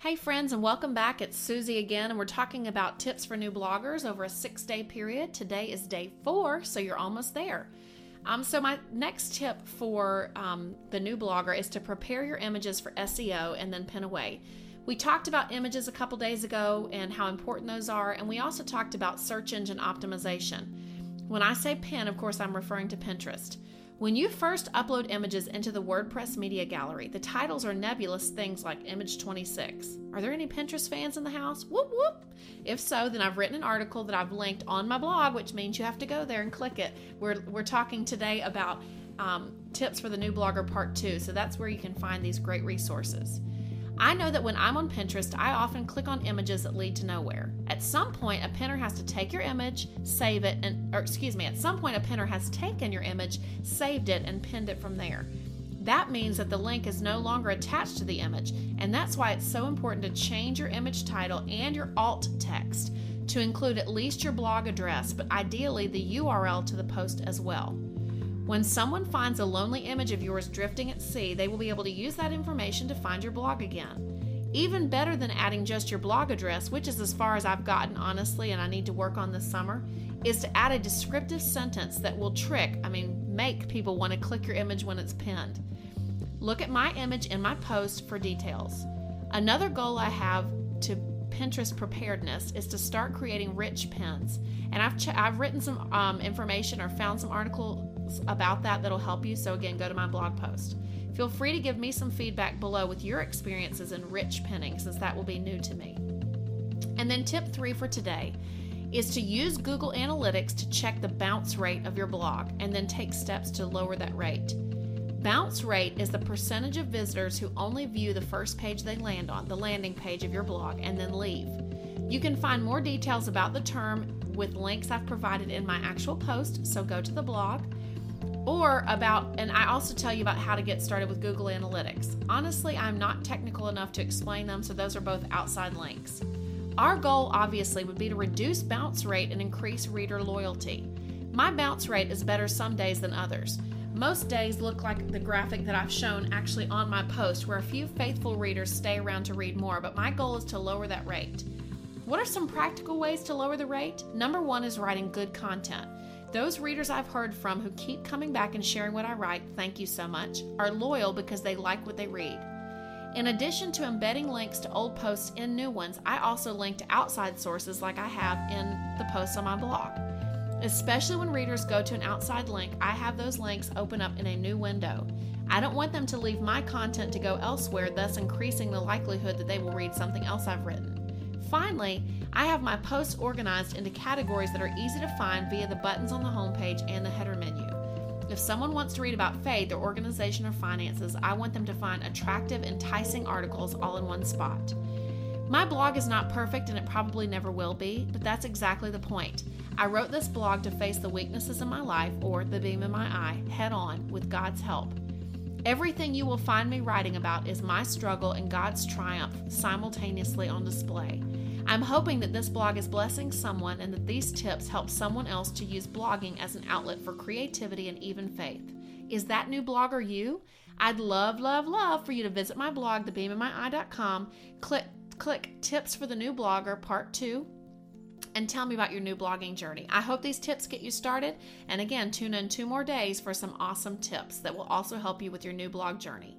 Hey, friends, and welcome back. It's Susie again, and we're talking about tips for new bloggers over a six day period. Today is day four, so you're almost there. Um, so, my next tip for um, the new blogger is to prepare your images for SEO and then pin away. We talked about images a couple days ago and how important those are, and we also talked about search engine optimization. When I say pin, of course, I'm referring to Pinterest. When you first upload images into the WordPress Media Gallery, the titles are nebulous things like Image 26. Are there any Pinterest fans in the house? Whoop whoop! If so, then I've written an article that I've linked on my blog, which means you have to go there and click it. We're, we're talking today about um, tips for the new blogger part two, so that's where you can find these great resources. I know that when I'm on Pinterest, I often click on images that lead to nowhere. At some point, a pinner has to take your image, save it, and, or excuse me, at some point, a pinner has taken your image, saved it, and pinned it from there. That means that the link is no longer attached to the image, and that's why it's so important to change your image title and your alt text to include at least your blog address, but ideally the URL to the post as well. When someone finds a lonely image of yours drifting at sea, they will be able to use that information to find your blog again. Even better than adding just your blog address, which is as far as I've gotten honestly and I need to work on this summer, is to add a descriptive sentence that will trick, I mean, make people want to click your image when it's pinned. Look at my image in my post for details. Another goal I have to Pinterest preparedness is to start creating rich pins. And I've, ch- I've written some um, information or found some articles about that that'll help you. So, again, go to my blog post. Feel free to give me some feedback below with your experiences in rich pinning, since that will be new to me. And then, tip three for today is to use Google Analytics to check the bounce rate of your blog and then take steps to lower that rate. Bounce rate is the percentage of visitors who only view the first page they land on, the landing page of your blog, and then leave. You can find more details about the term with links I've provided in my actual post, so go to the blog. Or about, and I also tell you about how to get started with Google Analytics. Honestly, I'm not technical enough to explain them, so those are both outside links. Our goal, obviously, would be to reduce bounce rate and increase reader loyalty. My bounce rate is better some days than others. Most days look like the graphic that I've shown actually on my post, where a few faithful readers stay around to read more, but my goal is to lower that rate. What are some practical ways to lower the rate? Number one is writing good content. Those readers I've heard from who keep coming back and sharing what I write, thank you so much, are loyal because they like what they read. In addition to embedding links to old posts in new ones, I also link to outside sources like I have in the posts on my blog. Especially when readers go to an outside link, I have those links open up in a new window. I don't want them to leave my content to go elsewhere, thus increasing the likelihood that they will read something else I've written. Finally, I have my posts organized into categories that are easy to find via the buttons on the homepage and the header menu. If someone wants to read about faith or organization or finances, I want them to find attractive, enticing articles all in one spot. My blog is not perfect and it probably never will be, but that's exactly the point. I wrote this blog to face the weaknesses in my life or the beam in my eye head on with God's help. Everything you will find me writing about is my struggle and God's triumph simultaneously on display. I'm hoping that this blog is blessing someone and that these tips help someone else to use blogging as an outlet for creativity and even faith. Is that new blogger you? I'd love, love, love for you to visit my blog, thebeaminmyeye.com, click click Tips for the New Blogger Part 2 and tell me about your new blogging journey. I hope these tips get you started. And again, tune in two more days for some awesome tips that will also help you with your new blog journey.